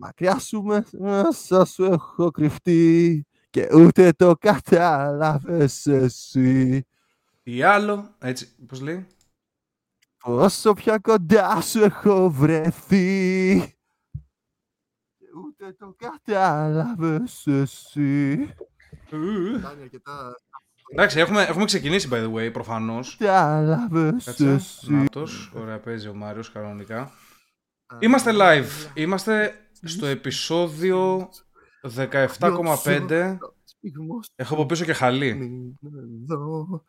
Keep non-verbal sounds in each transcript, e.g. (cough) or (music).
Μακριά σου μέσα σου έχω κρυφτεί και ούτε το κατάλαβες εσύ. Τι άλλο, έτσι, πώς λέει; Όσο πια κοντά σου έχω βρεθεί και ούτε το κατάλαβες εσύ. Κάνει αρκετά Εντάξει, έχουμε, έχουμε ξεκινήσει by the way, προφανώς. κατάλαβες Κάτσε, εσύ. Νάτος, ωραία παίζει ο Μάριος κανονικά. Είμαστε live, είμαστε στο επεισόδιο 17,5. Στιγμός Έχω από πίσω και χαλί. είναι εδώ.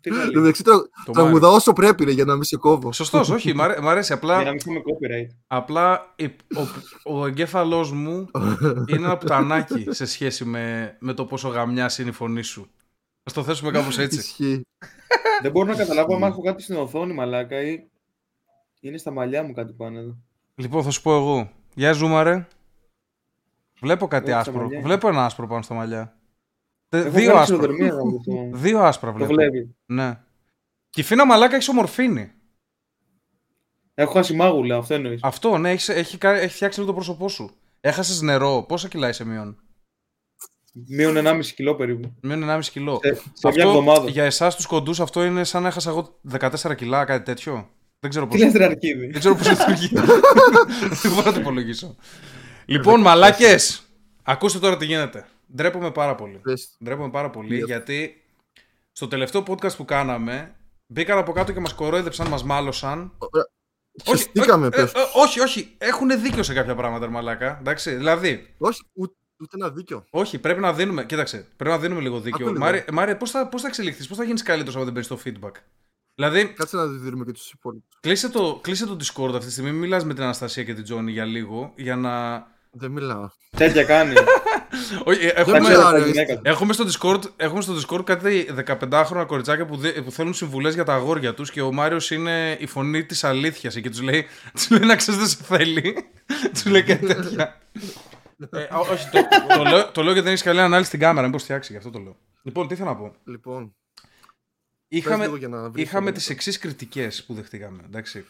Τι να Εν τω λέει. μεταξύ, τρα- Το τραγουδάω όσο πρέπει ρε, για να μην σε κόβω. Σωστός, όχι, μ' αρέ- μ' αρέσει. Για Απλά, να μην έχουμε copyright. απλά η- ο, ο εγκέφαλός μου είναι ένα πουτανάκι σε σχέση με, με το πόσο γαμιάς είναι η φωνή σου. Ας το θέσουμε κάπως έτσι. Ισχύει. Δεν μπορώ να καταλάβω αν έχω κάτι στην οθόνη, μαλάκα, ή είναι στα μαλλιά μου κάτι πάνω εδώ. Λοιπόν, θα σου πω εγώ. Γεια ζούμαρε. Βλέπω κάτι Όχι, στα άσπρο. μαλλιά. Βλέπω ένα άσπρο πάνω στα μαλλιά. Ε, Έχω Δύο βγάλει άσπρα. ξυλοδερμία, να δω το- Δύο άσπρα Το βλέπω. βλέπει. Ναι. Και η Φίνα Μαλάκα έχει ομορφήνει. Έχω χάσει μάγουλα, αυτό εννοείς. Αυτό, ναι, έχεις, έχει, κα- έχει φτιάξει λίγο το πρόσωπό σου. Έχασες νερό. Πόσα κιλά είσαι μείον; Μείον 1,5 κιλό περίπου. Μείον 1,5 κιλό. Σε, σε μια εβδομάδα. για εσάς τους κοντούς αυτό είναι σαν να έχασα εγώ 14 κιλά, κάτι τέτοιο; Δεν ξέρω πώ. Τι λες ρε Αρκίδη. Δεν ξέρω πώς λειτουργεί. Δεν μπορώ να το υπολογίσω. Λοιπόν, μαλάκες, ακούστε τώρα τι γίνεται. Ντρέπομαι πάρα πολύ. Πες. Ντρέπομαι πάρα πολύ Yep. γιατί στο τελευταίο podcast που κάναμε μπήκαν από κάτω και μας κορόιδεψαν, μας μάλωσαν. Ωραία. Όχι, Χεστήκαμε, ε, πες. ε, όχι, όχι. Έχουν δίκιο σε κάποια πράγματα, ρε μαλάκα. Εντάξει, δηλαδή, Όχι, ούτε, ούτε ένα δίκιο. όχι, πρέπει να δίνουμε. Κοίταξε, πρέπει να δίνουμε λίγο δίκιο. Άκου λίγο. Μάρια, Μάρια πώς θα, πώς θα εξελιχθείς, πώς θα γίνεις καλύτερος άμα δεν παίρνεις το feedback; Δηλαδή, Κάτσε να δίνουμε και τους υπόλοιπους. κλείσε το, κλείσε το Discord αυτή τη στιγμή. Μην μιλάς με την Αναστασία και την Τζόνι για λίγο. Για να. Δεν μιλάω. Τέτοια κάνει. (laughs) Όχι, ε, Θα έχουμε, ξέρω μιλάω, τα ρε, γυναίκα του. Έχουμε στο Discord, έχουμε στο Discord κάτι 15χρονα κοριτσάκια που, δε- που θέλουν συμβουλές για τα αγόρια τους και ο Μάριος είναι η φωνή της αλήθειας και τους λέει, τους λέει να ξέρεις δεν σε θέλει. (laughs) τους λέει κάτι τέτοια. ε, ό- όχι, το, το, λέω, το λέω γιατί δεν έχεις καλή ανάλυση στην κάμερα, μήπως φτιάξει, γι' αυτό το λέω. Λοιπόν, τι θέλω να πω. Λοιπόν, Είχαμε, πες λίγο για να βρεις είχαμε το- τις εξής κριτικές που δεχτήκαμε. Εντάξει.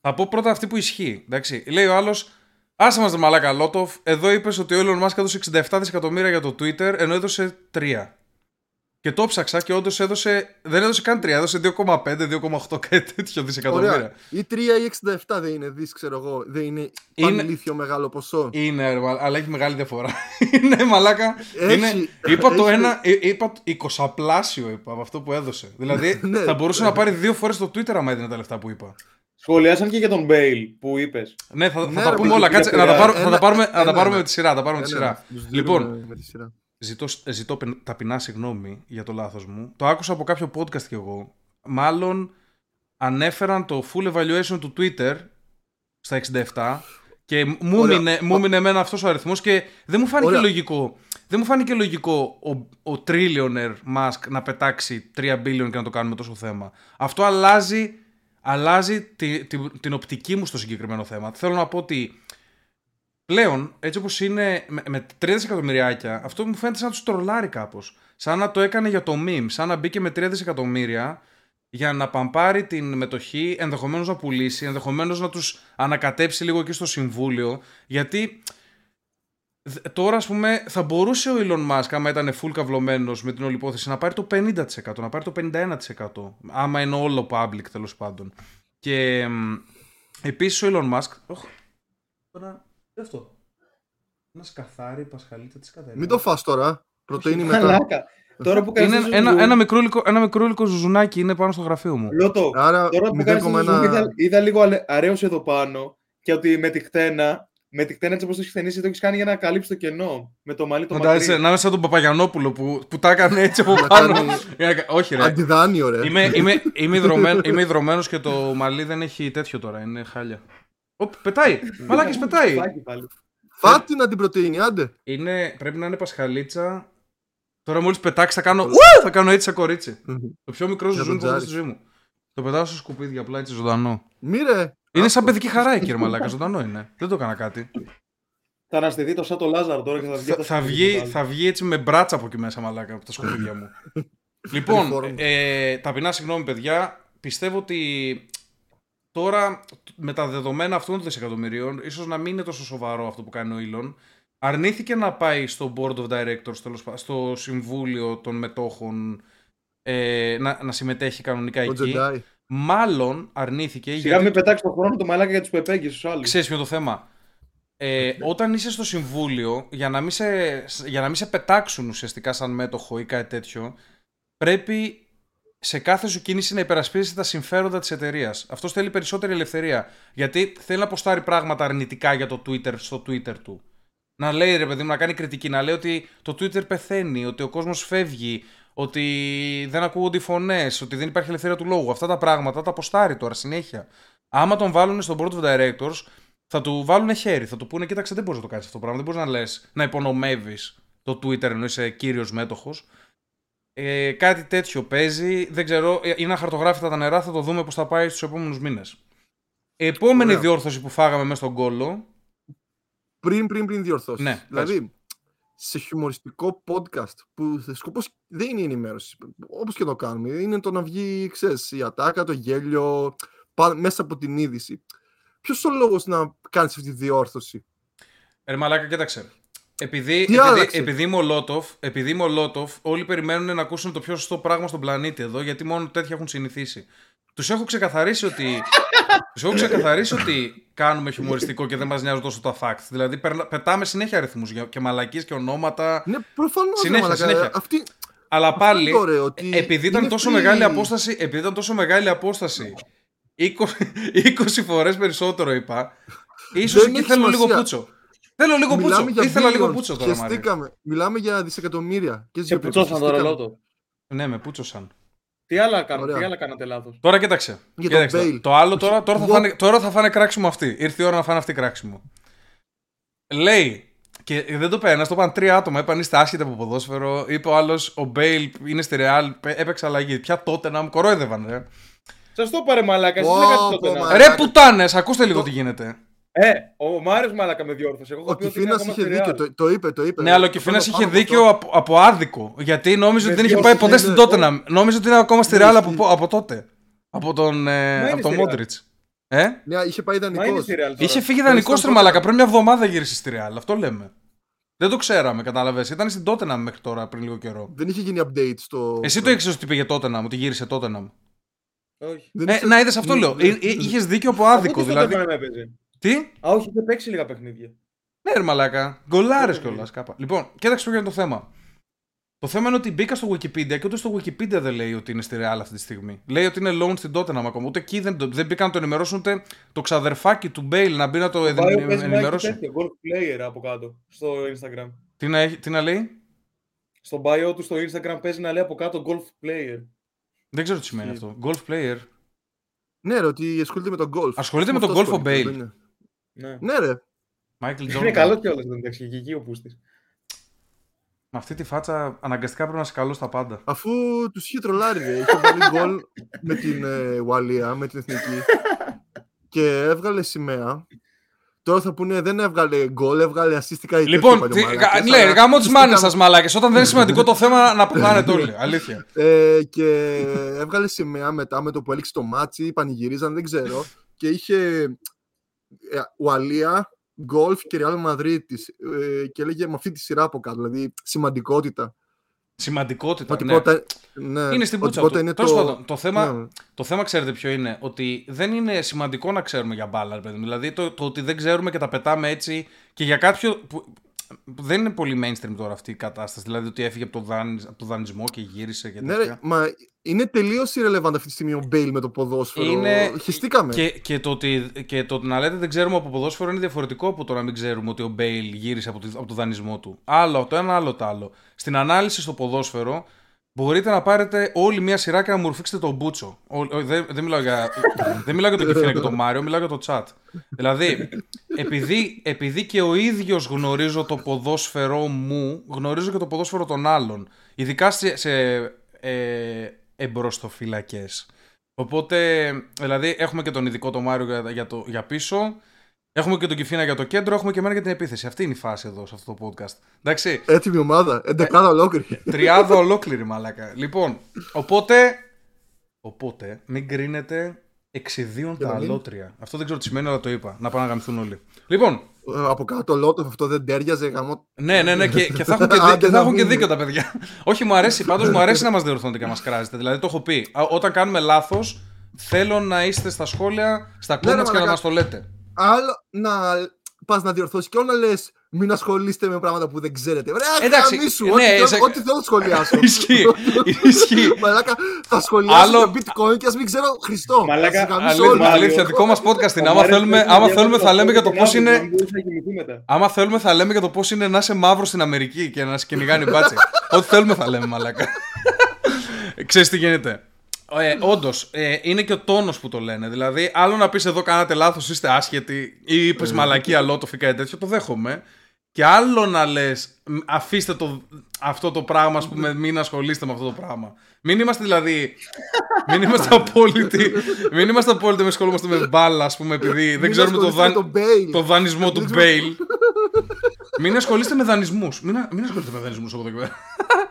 Θα πω πρώτα αυτή που ισχύει. Εντάξει. Λέει ο άλλος, άσε μας μαλάκα Λότοφ, εδώ είπες ότι ο Elon Musk έδωσε 67 δισεκατομμύρια για το Twitter, ενώ έδωσε 3. Και το ψάξα και όντως έδωσε. Δεν έδωσε καν 3, έδωσε 2,5, 2,8 κάτι τέτοιο δισεκατομμύρια. Ωραία. Ή 3 ή 67 δεν είναι δις, ξέρω εγώ. Δεν είναι Είναι- πανηλήθιο μεγάλο ποσό. Είναι, ρε, μα- αλλά έχει μεγάλη διαφορά. (laughs) είναι μαλάκα. Έχει- είναι, είπα το έχει- ένα, ε, είπα 20 πλάσιο είπα από αυτό που έδωσε. Δηλαδή Ναι. θα μπορούσε να πάρει δύο φορές το Twitter άμα έδινε τα λεφτά που είπα. Σχολιάσαν και για τον Μπέιλ που είπες. Ναι, θα, θα Ναι, τα ρε, πούμε παιδί, όλα. κύριε Κάτσε, να τα, Πειραιά. πάρουμε, θα τα Ένα- πάρουμε, να τα ένα- πάρουμε ένα. με τη σειρά. Τα πάρουμε με τη Ένα, σειρά. τους Λοιπόν, δίνουμε με τη σειρά. ζητώ, ζητώ πεν- ταπεινά συγγνώμη για το λάθος μου. Το άκουσα από κάποιο podcast κι εγώ. Μάλλον ανέφεραν το full evaluation του Twitter στα 67 και μου Ωραία. μείνε, μου μείνε εμένα αυτός ο αριθμός και δεν μου φάνηκε Ωραία. λογικό. Δεν μου φάνηκε λογικό ο, ο trillionaire Musk να πετάξει 3 billion και να το κάνουμε τόσο θέμα. Αυτό αλλάζει, αλλάζει τη, τη- την οπτική μου στο συγκεκριμένο θέμα. Θέλω να πω ότι πλέον, έτσι όπως είναι με, με 3 δισεκατομμυριάκια, αυτό μου φαίνεται σαν να τους τρολάρει κάπως. Σαν να το έκανε για το meme, σαν να μπήκε με 3 δισεκατομμύρια για να παμπάρει την μετοχή, ενδεχομένως να πουλήσει, ενδεχομένως να τους ανακατέψει λίγο εκεί στο συμβούλιο, γιατί Δ- Τώρα, ας πούμε, θα μπορούσε ο Elon Musk, άμα ήταν full καυλωμένος με την όλη υπόθεση, να πάρει το 50%, να πάρει το 51%. Άμα είναι όλο public, τέλος πάντων. Και επίσης ο Elon Musk. Οχ, τώρα. Τι αυτό. Ένα σκαθάρι, πασχαλίτσα της κατέρα. Μην το φας τώρα. Πρωτεΐνη (laughs) μετά. Μαλάκα. Τώρα που κάνεις Είναι το ένα, ζουζού- ένα, μικρούλικο, ένα μικρούλικο ζουζουνάκι είναι πάνω στο γραφείο μου. Λότο, Άρα τώρα που κάνεις το 0,1. ζουζού, είδα, είδα λίγο αλε- αρέως εδώ πάνω και ότι με τη χτένα, με τη χτένα έτσι όπως το έχεις χτενίσει, το έχεις κάνει για να καλύψεις το κενό. Με το μαλλί το Φαντάζεσαι μακρύ. να είμαι σαν τον Παπαγιανόπουλο που, που τα έκανε έτσι από Να πάνω. κάνει- Για να κα- Όχι, ρε. Αντιδάνειο, ρε. Είμαι, είμαι, είμαι, ιδρωμένο, είμαι ιδρωμένος και το μαλλί δεν έχει τέτοιο τώρα. Είναι χάλια. Οπ, πετάει! (laughs) Μαλάκες πετάει! Φάκι πάλι. Φάτε την αντιπρωτεΐνη, άντε. Είναι, πρέπει να είναι πασχαλίτσα. Τώρα μόλις πετάξει θα κάνω. Ου! Θα κάνω έτσι σαν κορίτσι. Το πιο μικρό Για ζουζούνι που τον έχω στη ζωή μου. Το πετάω στο σκουπίδι απλά έτσι ζωντανό. Μη ρε. Είναι σαν παιδική χαρά εκεί, ρε μαλάκα. Ζωντανό είναι. Δεν το έκανα κάτι. Θα αναστηθεί το σαν το Λάζαρ τώρα και θα βγει. θα, από το θα, σκουπίδι βγει, το άλλο. θα βγει έτσι με μπράτσα από εκεί μέσα, μαλάκα, από τα σκουπίδια μου. (laughs) λοιπόν, Reform. ε, ταπεινά συγγνώμη, παιδιά. Πιστεύω ότι τώρα με τα δεδομένα αυτών των δισεκατομμυρίων, ίσως να μην είναι τόσο σοβαρό αυτό που κάνει ο Elon, αρνήθηκε να πάει στο Board of Directors, τέλος πάντων, στο Συμβούλιο των Μετόχων, ε, να, να συμμετέχει κανονικά Ο εκεί. Jedi. Μάλλον αρνήθηκε Σιγά γιατί μην πετάξεις τον χρόνο το μαλάκα για τους πεπέγγε στου άλλους. Ξέρεις ποιο είναι το θέμα. Ε, όταν είσαι στο συμβούλιο, για να, μην σε, για να μην σε πετάξουν ουσιαστικά σαν μέτοχο ή κάτι τέτοιο, πρέπει σε κάθε σου κίνηση να υπερασπίζεσαι τα συμφέροντα της εταιρείας. Αυτός θέλει περισσότερη ελευθερία. Γιατί θέλει να αποστάρει πράγματα αρνητικά για το Twitter στο Twitter του. Να λέει ρε παιδί μου, να κάνει κριτική, να λέει ότι το Twitter πεθαίνει, ότι ο κόσμος φεύγει, ότι δεν ακούγονται οι φωνές, ότι δεν υπάρχει ελευθερία του λόγου. Αυτά τα πράγματα τα αποστάρει τώρα συνέχεια. Άμα τον βάλουν στο board of directors, θα του βάλουν χέρι. Θα του πούνε: Κοίταξε, δεν μπορείς να το κάνεις αυτό το πράγμα. Δεν μπορείς να λες να υπονομεύεις το Twitter ενώ είσαι κύριος μέτοχος. Ε, κάτι τέτοιο παίζει. Δεν ξέρω, ε, είναι αχαρτογράφητα τα νερά. Θα το δούμε πώς θα πάει στους επόμενους μήνες. Επόμενη Ωραία. διόρθωση που φάγαμε μέσα στον κόλλο. Πριν, πριν, πριν διορθώσεις. Ναι, δηλαδή, σε χιουμοριστικό podcast που σκοπό δεν είναι η ενημέρωση. Όπως και το κάνουμε. Είναι το να βγει, ξέρεις, η ατάκα, το γέλιο, πα- μέσα από την είδηση. Ποιος ο λόγος να κάνεις αυτή τη διόρθωση; Ρε μαλάκα, κοίταξε. Επειδή, Τι επειδή, άλλαξε; επειδή είμαι ο Λότοφ, επειδή είμαι ο Λότοφ, όλοι περιμένουν να ακούσουν το πιο σωστό πράγμα στον πλανήτη εδώ, γιατί μόνο τέτοια έχουν συνηθίσει. Τους έχω ξεκαθαρίσει ότι. (laughs) τους έχω ξεκαθαρίσει ότι κάνουμε χιουμοριστικό και δεν μας νοιάζουν τόσο τα facts. Δηλαδή, περνα- πετάμε συνέχεια αριθμούς και μαλακίες και ονόματα. Ναι, προφανώς. Συνέχεια, συνέχεια. Αυτή, Αλλά πάλι, είναι ωραίο, ότι επειδή ήταν είναι τόσο free. μεγάλη απόσταση, επειδή ήταν τόσο μεγάλη απόσταση, 20, 20 φορές περισσότερο είπα, ίσως Δεν εκεί έχει θέλω λίγο σημασία. πούτσο. Θέλω λίγο πούτσο. Μιλάμε για Ήθελα λίγο billions. πούτσο τώρα, Μαρία. Χεστήκαμε. Μιλάμε για δισεκατομμύρια. Και Σε πουτσώσαν το ρολό του. Ναι, με πούτσωσαν. Τι άλλα, κάνατε, Ωραία. τι άλλα κάνατε λάθος. Τώρα κοίταξε. Για κοίταξε τον το, Bale. το άλλο τώρα, τώρα, θα Εγώ- φάνε, τώρα θα φάνε κράξιμο αυτή. Ήρθε η ώρα να φάνε αυτή κράξιμο. Λέει, και δεν το πένας, το είπαν τρία άτομα. Είπαν είστε άσχετοι από ποδόσφαιρο. Είπε ο άλλος, ο Μπέιλ είναι στη Ρεάλ, έπαιξε αλλαγή. Πια τότε να μου κορόιδευαν, ρε. Σας το πάρε μαλάκα, εσύ Ω, δεν κάτι πω, τότε να. μαλάκα. Ρε πουτάνες, ακούστε λίγο τι γίνεται. Ε, ο Μάριος μαλάκα με διόρθωσε. Εγώ Ο έχω πει ότι είναι Κιφίνας ακόμα είχε στη δίκιο. Real. Το, το είπε, το είπε. Ναι, αλλά ο Κιφίνας Θέλω είχε πάνω από δίκιο αυτό. από, από άδικο. Γιατί νόμιζε ότι Με δεν είχε δυο πάει ποτέ στην είναι- Τότεναμ. Νόμιζε ότι είναι ακόμα στη Ναι, Ρεάλ ισχύει. από, από τότε. Από τον, ε, είναι από τον στη Real. Μόντριτ. Ε; Ναι, είχε πάει Μα είναι ιδανικός. στη Real τώρα. Είχε φύγει Ήταν δανεικό στον τρε μαλάκα. Tottenham. Πριν μια εβδομάδα γύρισε στη Real. Αυτό λέμε. Δεν το ξέραμε, κατάλαβες. Ήταν στην Tottenham μέχρι τώρα πριν λίγο καιρό. Δεν είχε γίνει update στο. Εσύ το ήξερες ότι πήγε Tottenham, ότι γύρισε Tottenham; Όχι. Δεν Ε, είχε- να είδες αυτό Ναι, λέω. ναι. Είχες δίκιο από άδικο. Από Δηλαδή. Δεν με έπαιζε. Τι; Α, όχι, είχε παίξει λίγα παιχνίδια. Ναι, ρε μαλάκα. Γκολάρες Ναι, κιόλας ναι. κάπα. Λοιπόν, κοίταξε ποιο είναι το θέμα. Το θέμα είναι ότι μπήκα στο Wikipedia και ούτε στο Wikipedia δεν λέει ότι είναι στη Real αυτή τη στιγμή. Λέει ότι είναι loan στην Tottenham ακόμα. Ούτε εκεί δεν, το- δεν μπήκαν να το ενημερώσουν ούτε το ξαδερφάκι του Μπέιλ να μπει να το Το εδε- Bio παίζει να έχει ενημερώσει. τέτοιο, golf player από κάτω στο Instagram. Τι να, έχει- τι να λέει; Στο bio του στο Instagram παίζει να λέει από κάτω golf player. Δεν ξέρω τι σημαίνει Ισχύει. αυτό. Golf player. Ναι, ρε, ότι ασχολείται με τον golf. Ασχολείται με τον Αυτό golf ο ασχολείται, Bale. δεν είναι. Ναι. Ναι, ρε. Michael Είναι Jordan. καλό κιόλας δεν εντάξει, και εκεί ο Πούστης. Με αυτή τη φάτσα αναγκαστικά πρέπει να είσαι καλός στα πάντα. Αφού τους είχε τρολάρει, ρε. Είχε βάλει (laughs) γκολ με την ε, Ουαλία, με την εθνική. και έβγαλε σημαία. Τώρα θα πούνε δεν έβγαλε γκολ, έβγαλε ασίστικα η Λοιπόν, τι- γα- ναι, γάμο τι μάνες σας, μαλάκες. Όταν δεν είναι σημαντικό το θέμα, να πεθάνετε όλοι. (laughs) Αλήθεια. Ε, και έβγαλε σημαία μετά με το που έληξε το ματς, πανηγυρίζαν, δεν ξέρω. Και είχε ε, Ουαλία, γκολφ και Real Madrid της, ε, και έλεγε με αυτή τη σειρά από κάτω, δηλαδή σημαντικότητα. Σημαντικότητα. Ότι ναι. πρώτα, ναι, Είναι στην ότι πούτσα πρώτα του. είναι Τέλος το... πάντων, το θέμα, ναι. το θέμα ξέρετε ποιο είναι; Ότι δεν είναι σημαντικό να ξέρουμε για μπάλα, ρε παιδί μου. Δηλαδή το, το ότι δεν ξέρουμε και τα πετάμε έτσι και για κάποιο. Που, που δεν είναι πολύ mainstream τώρα αυτή η κατάσταση. Δηλαδή ότι έφυγε από το, δαν, από το δανεισμό και γύρισε και Ναι, τέτοια. ρε, μα είναι τελείως irrelevant αυτή τη στιγμή ο Μπέιλ με το ποδόσφαιρο. Είναι- Χεστήκαμε. Και, και, το ότι, και το ότι να λέτε δεν ξέρουμε από ποδόσφαιρο είναι διαφορετικό από το να μην ξέρουμε ότι ο Μπέιλ γύρισε από, τη- από το δανεισμό του. Άλλο το ένα, άλλο το άλλο. Στην ανάλυση στο ποδόσφαιρο μπορείτε να πάρετε όλη μια σειρά και να μου ρουφήξετε τον πούτσο. Ο- ο- δεν, δεν, μιλάω για, δεν μιλάω για τον Κιφίνα και τον Μάριο, μιλάω για το chat. Δηλαδή, επειδή, επειδή και ο ίδιος γνωρίζω το ποδόσφαιρό μου, γνωρίζω και το ποδόσφαιρο των άλλων. Ειδικά σε, σε ε, εμπροστοφυλακές. Οπότε, δηλαδή, έχουμε και τον ειδικό τον Μάριο για, για, το, για πίσω. Έχουμε και τον Κιφίνα για το κέντρο. Έχουμε και εμένα για την επίθεση. Αυτή είναι η φάση εδώ σε αυτό το podcast. Εντάξει. Έτοιμη ομάδα, εντεκάδα ολόκληρη. Τριάδα ολόκληρη, μαλάκα. Λοιπόν, οπότε. Οπότε, μην κρίνετε Εξιδίων Για τα να μην- αλότρια. Αυτό δεν ξέρω τι σημαίνει, αλλά το είπα. Να πάνε να γαμηθούν όλοι. Λοιπόν, Ε, Από κάτω λότο αυτό δεν τέριαζε γαμό. ναι, ναι, ναι, και, και θα έχουν και, δί- Άντε και θα να έχουν και πούμε. δίκιο τα παιδιά. Όχι, μου αρέσει, πάντως μου αρέσει να μας διορθώνετε και να μας κράζετε. Δηλαδή, το έχω πει. Α, Όταν κάνουμε λάθος, θέλω να είστε στα σχόλια, στα Ναι, ρε, comments και να μαλάκα. μας το λέτε. Άλλο να πας να διορθώσεις και όλο να λες μην ασχολείστε με πράγματα που δεν ξέρετε. Ρε, Εντάξει, γαμίσου, ναι, ό,τι, θέλω- σε- ό,τι θέλω να σχολιάσω. Ισχύει, ισχύει. (laughs) Μαλάκα, θα σχολιάσω Άλλο- το bitcoin και ας μην ξέρω Χριστό. Μαλάκα, Θα σε γαμίσω Αλήθεια, όλοι. Μάριο. αλήθεια, δικό μας podcast είναι. Ο Άμα Μάριος θέλουμε, έχει άμα διάβασει θέλουμε θα λέμε για το την πώς άποψη, είναι... να μπορούσε να κοιμηθεί μετά. Άμα θέλουμε θα λέμε για το πώς είναι να είσαι μαύρος στην Αμερική και να σε κυνηγάνε μπάτσι. (laughs) Ό,τι θέλουμε θα λέμε, μαλάκα. (laughs) Ξέρεις τι γίνεται. Ε, Όντως, ε, είναι και ο τόνος που το λένε. Δηλαδή, άλλο να πεις εδώ κάνατε λάθος, είστε άσχετοι ή είπες μαλακή αλότοφη κάτι τέτοιο, το δέχομαι. Και άλλο να λες, αφήστε το, αυτό το πράγμα, ας πούμε, μην ασχολείστε με αυτό το πράγμα. Μην είμαστε δηλαδή. Μην είμαστε (laughs) απόλυτοι. Μην είμαστε απόλυτοι με ασχολούμαστε με μπάλα, ας πούμε, επειδή δεν Μην ξέρουμε το, ασχολείστε δαν... με τον Bale. το δανεισμό του Μην Μπέιλ. Μην ασχολείστε με δανεισμούς. Μην, α- μην ασχολείστε με δανεισμούς από εδώ και πέρα.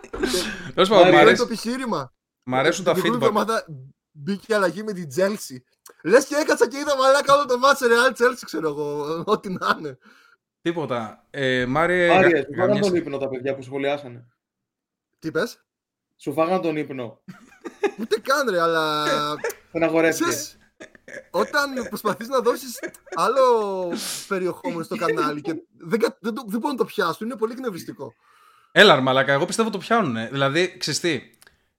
(laughs) Τέλος πάντων, Μάρια, μ' Αυτό είναι αρέσει- το επιχείρημα. Μ' αρέσουν τα Την προηγούμενη feedback. εβδομάδα μπήκε αλλαγή με την Chelsea. Λες και έκατσα και είδα μαλάκα όλο το μάτσο Real Chelsea, ξέρω εγώ. Ό,τι να είναι. Τίποτα. Ε, Μάριε, Άρια, γα- σου φάγαν γαμιέσαι. τον ύπνο τα παιδιά που σχολιάσανε. Τι πες; Σου φάγαν τον ύπνο. (laughs) Ούτε καν ρε, αλλά. Στεναχωρέθηκε. Ξέρεις, όταν προσπαθείς να δώσεις άλλο περιεχόμενο στο κανάλι και δεν, κα- δεν, το- δεν μπορούν να το πιάσουν, είναι πολύ εκνευριστικό. Έλα, ρε μαλάκα, εγώ πιστεύω το πιάνουνε. Δηλαδή, ξέρεις τι,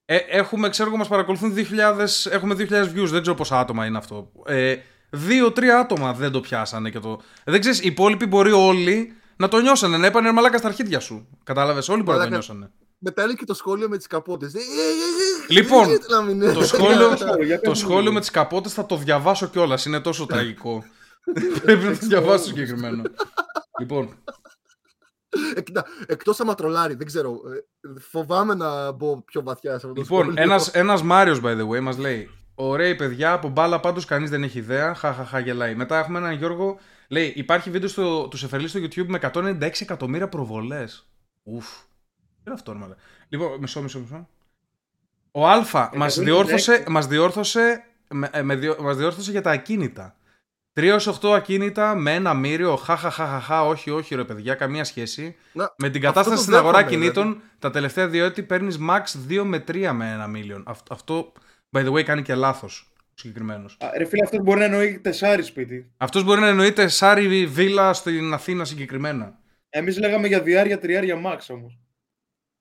ε, έχουμε, ξέρω εγώ, μας παρακολουθούν 2.000, έχουμε 2.000 views, δεν ξέρω πόσα άτομα είναι αυτό. Ε, Δύο-τρία άτομα δεν το πιάσανε και το. Δεν ξέρεις, οι υπόλοιποι μπορεί όλοι να το νιώσανε, να έπανε μαλάκα στα αρχίδια σου. Κατάλαβες, όλοι μπορεί να το Μαλάκα. νιώσανε. Μετά έλεγε και το σχόλιο με τις καπότες. Ε, ε, ε, ε, Λοιπόν, ε, να μην είναι. Το σχόλιο, (laughs) Για το πες μου σχόλιο λίγο. με τις καπότες θα το διαβάσω κιόλας. Είναι τόσο τραγικό. (laughs) Πρέπει να το διαβάσω συγκεκριμένο. λοιπόν, Ε, κοίτα, εκτός άμα τρολάρει, δεν ξέρω. ε, Φοβάμαι να μπω πιο βαθιά σε αυτό το λοιπόν σχόλιο. ένας, ένας Μάριος, by the way, μας λέει Ωραία παιδιά, από μπάλα πάντως κανείς δεν έχει ιδέα. Χαχαχα γελάει. Μετά έχουμε έναν Γιώργο. Λέει: Υπάρχει βίντεο στο, του Σεφερλί στο YouTube με 196 εκατομμύρια προβολές Ουφ. Τι είναι αυτό, μάλλον. Λοιπόν, μισό, μισό, μισό. Ο Α μας 196. διόρθωσε, μας διόρθωσε, με, ε, με διό- μας διόρθωσε για τα ακίνητα. 3 8 ακίνητα με ένα μύριο. Χαχαχαχαχα. Όχι, όχι, ρε παιδιά, καμία σχέση. Να, Με την αυτό κατάσταση το στην αγορά δέχομαι, κινήτων, δηλαδή. τα τελευταία δύο έτη παίρνεις max 2 με 3 με ένα μίλιον. Αυτό, αυτό, by the way, κάνει και λάθος συγκεκριμένος. Α, Ρε φίλε, αυτός μπορεί να εννοεί τεσσάρι σπίτι. Αυτός μπορεί να εννοείται σάρι βίλα στην Αθήνα συγκεκριμένα. Εμείς λέγαμε για διάρκεια τριάρια max όμως.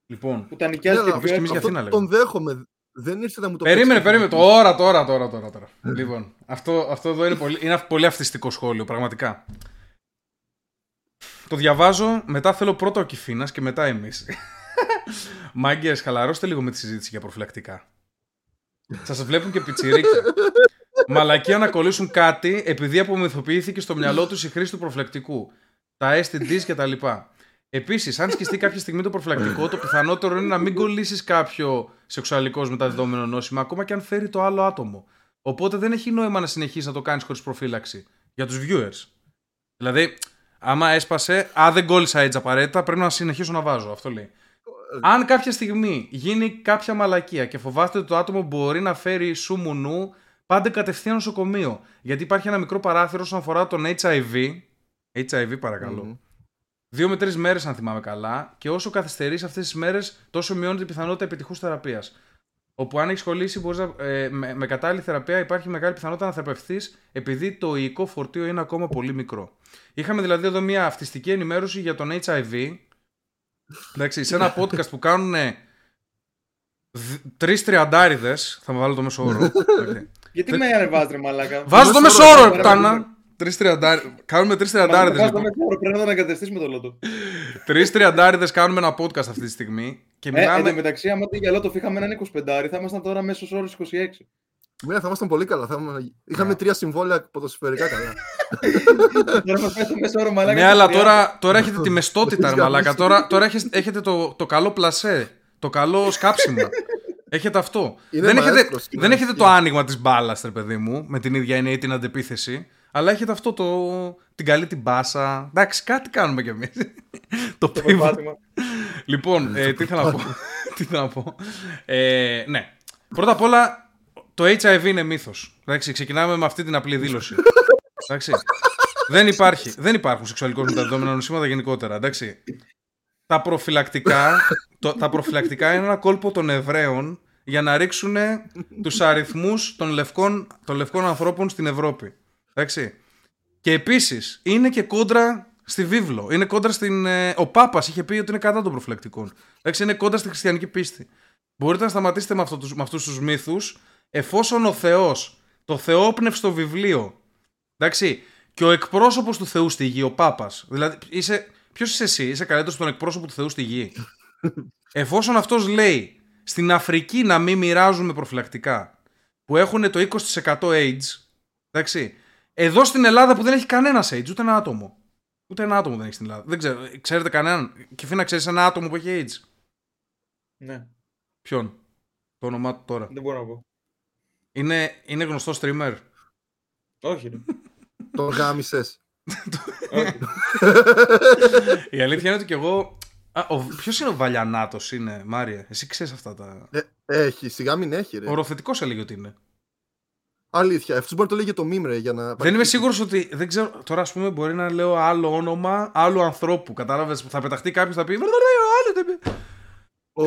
Λοιπόν. Που τα Ναι, νοικιάζει αλλά και και εμείς πιο για αυτό Αθήνα τον δέχομαι. Δεν ήρθε να μου το Περίμενε, παίξει. περίμενε. Τώρα, τώρα, τώρα, τώρα. τώρα. λοιπόν, αυτό, αυτό εδώ είναι πολύ, είναι πολύ αυτιστικό σχόλιο, πραγματικά. Το διαβάζω, μετά θέλω πρώτα ο Κιφίνας και μετά εμείς. (laughs) Μάγκες, χαλαρώστε λίγο με τη συζήτηση για προφυλακτικά. Σας βλέπουν και πιτσιρίκια. Μαλακία να κολλήσουν κάτι επειδή απομυθοποιήθηκε στο μυαλό τους η χρήση του προφυλακτικού. Τα STDs και τα λοιπά. Επίσης, αν σκιστεί κάποια στιγμή το προφυλακτικό, το πιθανότερο είναι να μην κολλήσεις κάποιο σεξουαλικός μεταδεδομένο νόσημα, ακόμα και αν φέρει το άλλο άτομο. Οπότε δεν έχει νόημα να συνεχίσει να το κάνεις χωρίς προφύλαξη. Για τους viewers. Δηλαδή, άμα έσπασε, α, δεν κόλλησα έτσι απαραίτητα, πρέπει να συνεχίσω να βάζω. Αυτό λέει. Αν κάποια στιγμή γίνει κάποια μαλακία και φοβάστε ότι το άτομο μπορεί να φέρει σου μουνού, πάντε κατευθείαν νοσοκομείο. Γιατί υπάρχει ένα μικρό παράθυρο όσον αφορά τον HIV. HIV, παρακαλώ. Μμμ. Δύο με τρεις μέρες, αν θυμάμαι καλά, και όσο καθυστερείς αυτές τις μέρες, τόσο μειώνεται η πιθανότητα επιτυχούς θεραπείας. Όπου αν έχεις κολλήσει, μπορείς να, ε, με, με κατάλληλη θεραπεία υπάρχει μεγάλη πιθανότητα να θεραπευτεί επειδή το υλικό φορτίο είναι ακόμα πολύ μικρό. Είχαμε δηλαδή εδώ μια αυτιστική ενημέρωση για τον HIV. Εντάξει, σε ένα podcast που κάνουν τρεις τριαντάριδες. Θα με βάλω το μέσο όρο. Εντάξει. (laughs) Γιατί με ανεβάζεις, ρε Μαλάκα; Βάζω το μέσο μέσο όρο, όρο, ρε, Τάνα. Τρεις τριαντάριδε. Κάνουμε τρεις τριαντάριδες. Βάζω το μέσο όρο, Πρέπει να τον εγκατεστήσει με το λότο. Τρεις τριαντάριδες κάνουμε ένα podcast αυτή τη στιγμή. Και Ε, εν μιλάμε. τω μεταξύ, άμα το για λότο είχαμε έναν 25, θα ήμασταν τώρα μέσος όρος 26. Ναι, θα ήμασταν πολύ καλά. Θα... ήμασταν- Είχαμε τρία συμβόλαια ποδοσφαιρικά καλά. (laughs) Τώρα μα πέσει το μέσο όρο, Μαλάκα. Ναι, αλλά στο 30. τώρα, τώρα έχετε τη μεστότητα, ρε Έχεις μαλάκα. γαμίσει. (laughs) Τώρα, τώρα έχετε, έχετε το, το καλό πλασέ. Το καλό σκάψιμο. έχετε αυτό. Είναι δεν έχετε, μαέστρος, είναι δεν έχετε το μαέστρος. άνοιγμα της μπάλας, ρε παιδί μου, με την ίδια εννοεί την αντεπίθεση. Αλλά έχετε αυτό το. την καλή την μπάσα. Εντάξει, κάτι κάνουμε κι εμείς. το Το pivot. περπάτημα. Λοιπόν, ε, τι ήθελα να πω; (laughs) τι ήθελα να πω; Ε, ναι. Πρώτα απ' όλα, το HIV είναι μύθος. Ξεκινάμε με αυτή την απλή δήλωση. Εντάξει. δεν, υπάρχει, δεν υπάρχουν σεξουαλικώς μεταδεδομένα νοσήματα γενικότερα. Εντάξει. Τα προφυλακτικά, το, τα προφυλακτικά είναι ένα κόλπο των Εβραίων για να ρίξουν τους αριθμούς των λευκών, των λευκών ανθρώπων στην Ευρώπη. Εντάξει. Και επίσης είναι και κόντρα στη βίβλο. Είναι κόντρα στην... Ε, ο Πάπας είχε πει ότι είναι κατά των προφυλακτικών. Εντάξει, είναι κόντρα στη χριστιανική πίστη. Μπορείτε να σταματήσετε με, αυτό, με αυτούς τους μύθους εφόσον ο Θεός, το θεόπνευστο βιβλίο, εντάξει, και ο εκπρόσωπος του Θεού στη γη, ο Πάπας, δηλαδή είσαι, ποιος είσαι εσύ, είσαι καλύτερος τον εκπρόσωπο του Θεού στη γη; (laughs) Εφόσον αυτός λέει στην Αφρική να μην μοιράζουμε προφυλακτικά που έχουν το 20% AIDS, εντάξει, εδώ στην Ελλάδα που δεν έχει κανένα AIDS, ούτε ένα άτομο. Ούτε ένα άτομο δεν έχει στην Ελλάδα. Δεν ξέρω, ξέρετε κανέναν. Και φύνα ξέρεις ένα άτομο που έχει AIDS. Ναι. Ποιον; Το όνομά του τώρα. Δεν μπορώ να πω. Είναι, είναι γνωστό streamer; Όχι. Ρε. Το γάμισες. Η αλήθεια είναι ότι κι εγώ. Ποιος είναι ο Βαλιανάτος, είναι, Μάρια; Εσύ ξέρεις αυτά τα. Ε, έχει, σιγά μην έχει. Ρε. Ο Ροθετικό έλεγε ότι είναι. Αλήθεια. Αυτό μπορεί να το λέει για το μήμρε. Για να... Δεν είμαι σίγουρος ότι. Δεν ξέρω, τώρα, ας πούμε, μπορεί να λέω άλλο όνομα άλλου ανθρώπου. Κατάλαβες που θα πεταχτεί κάποιος θα πει. Ο...